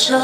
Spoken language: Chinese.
着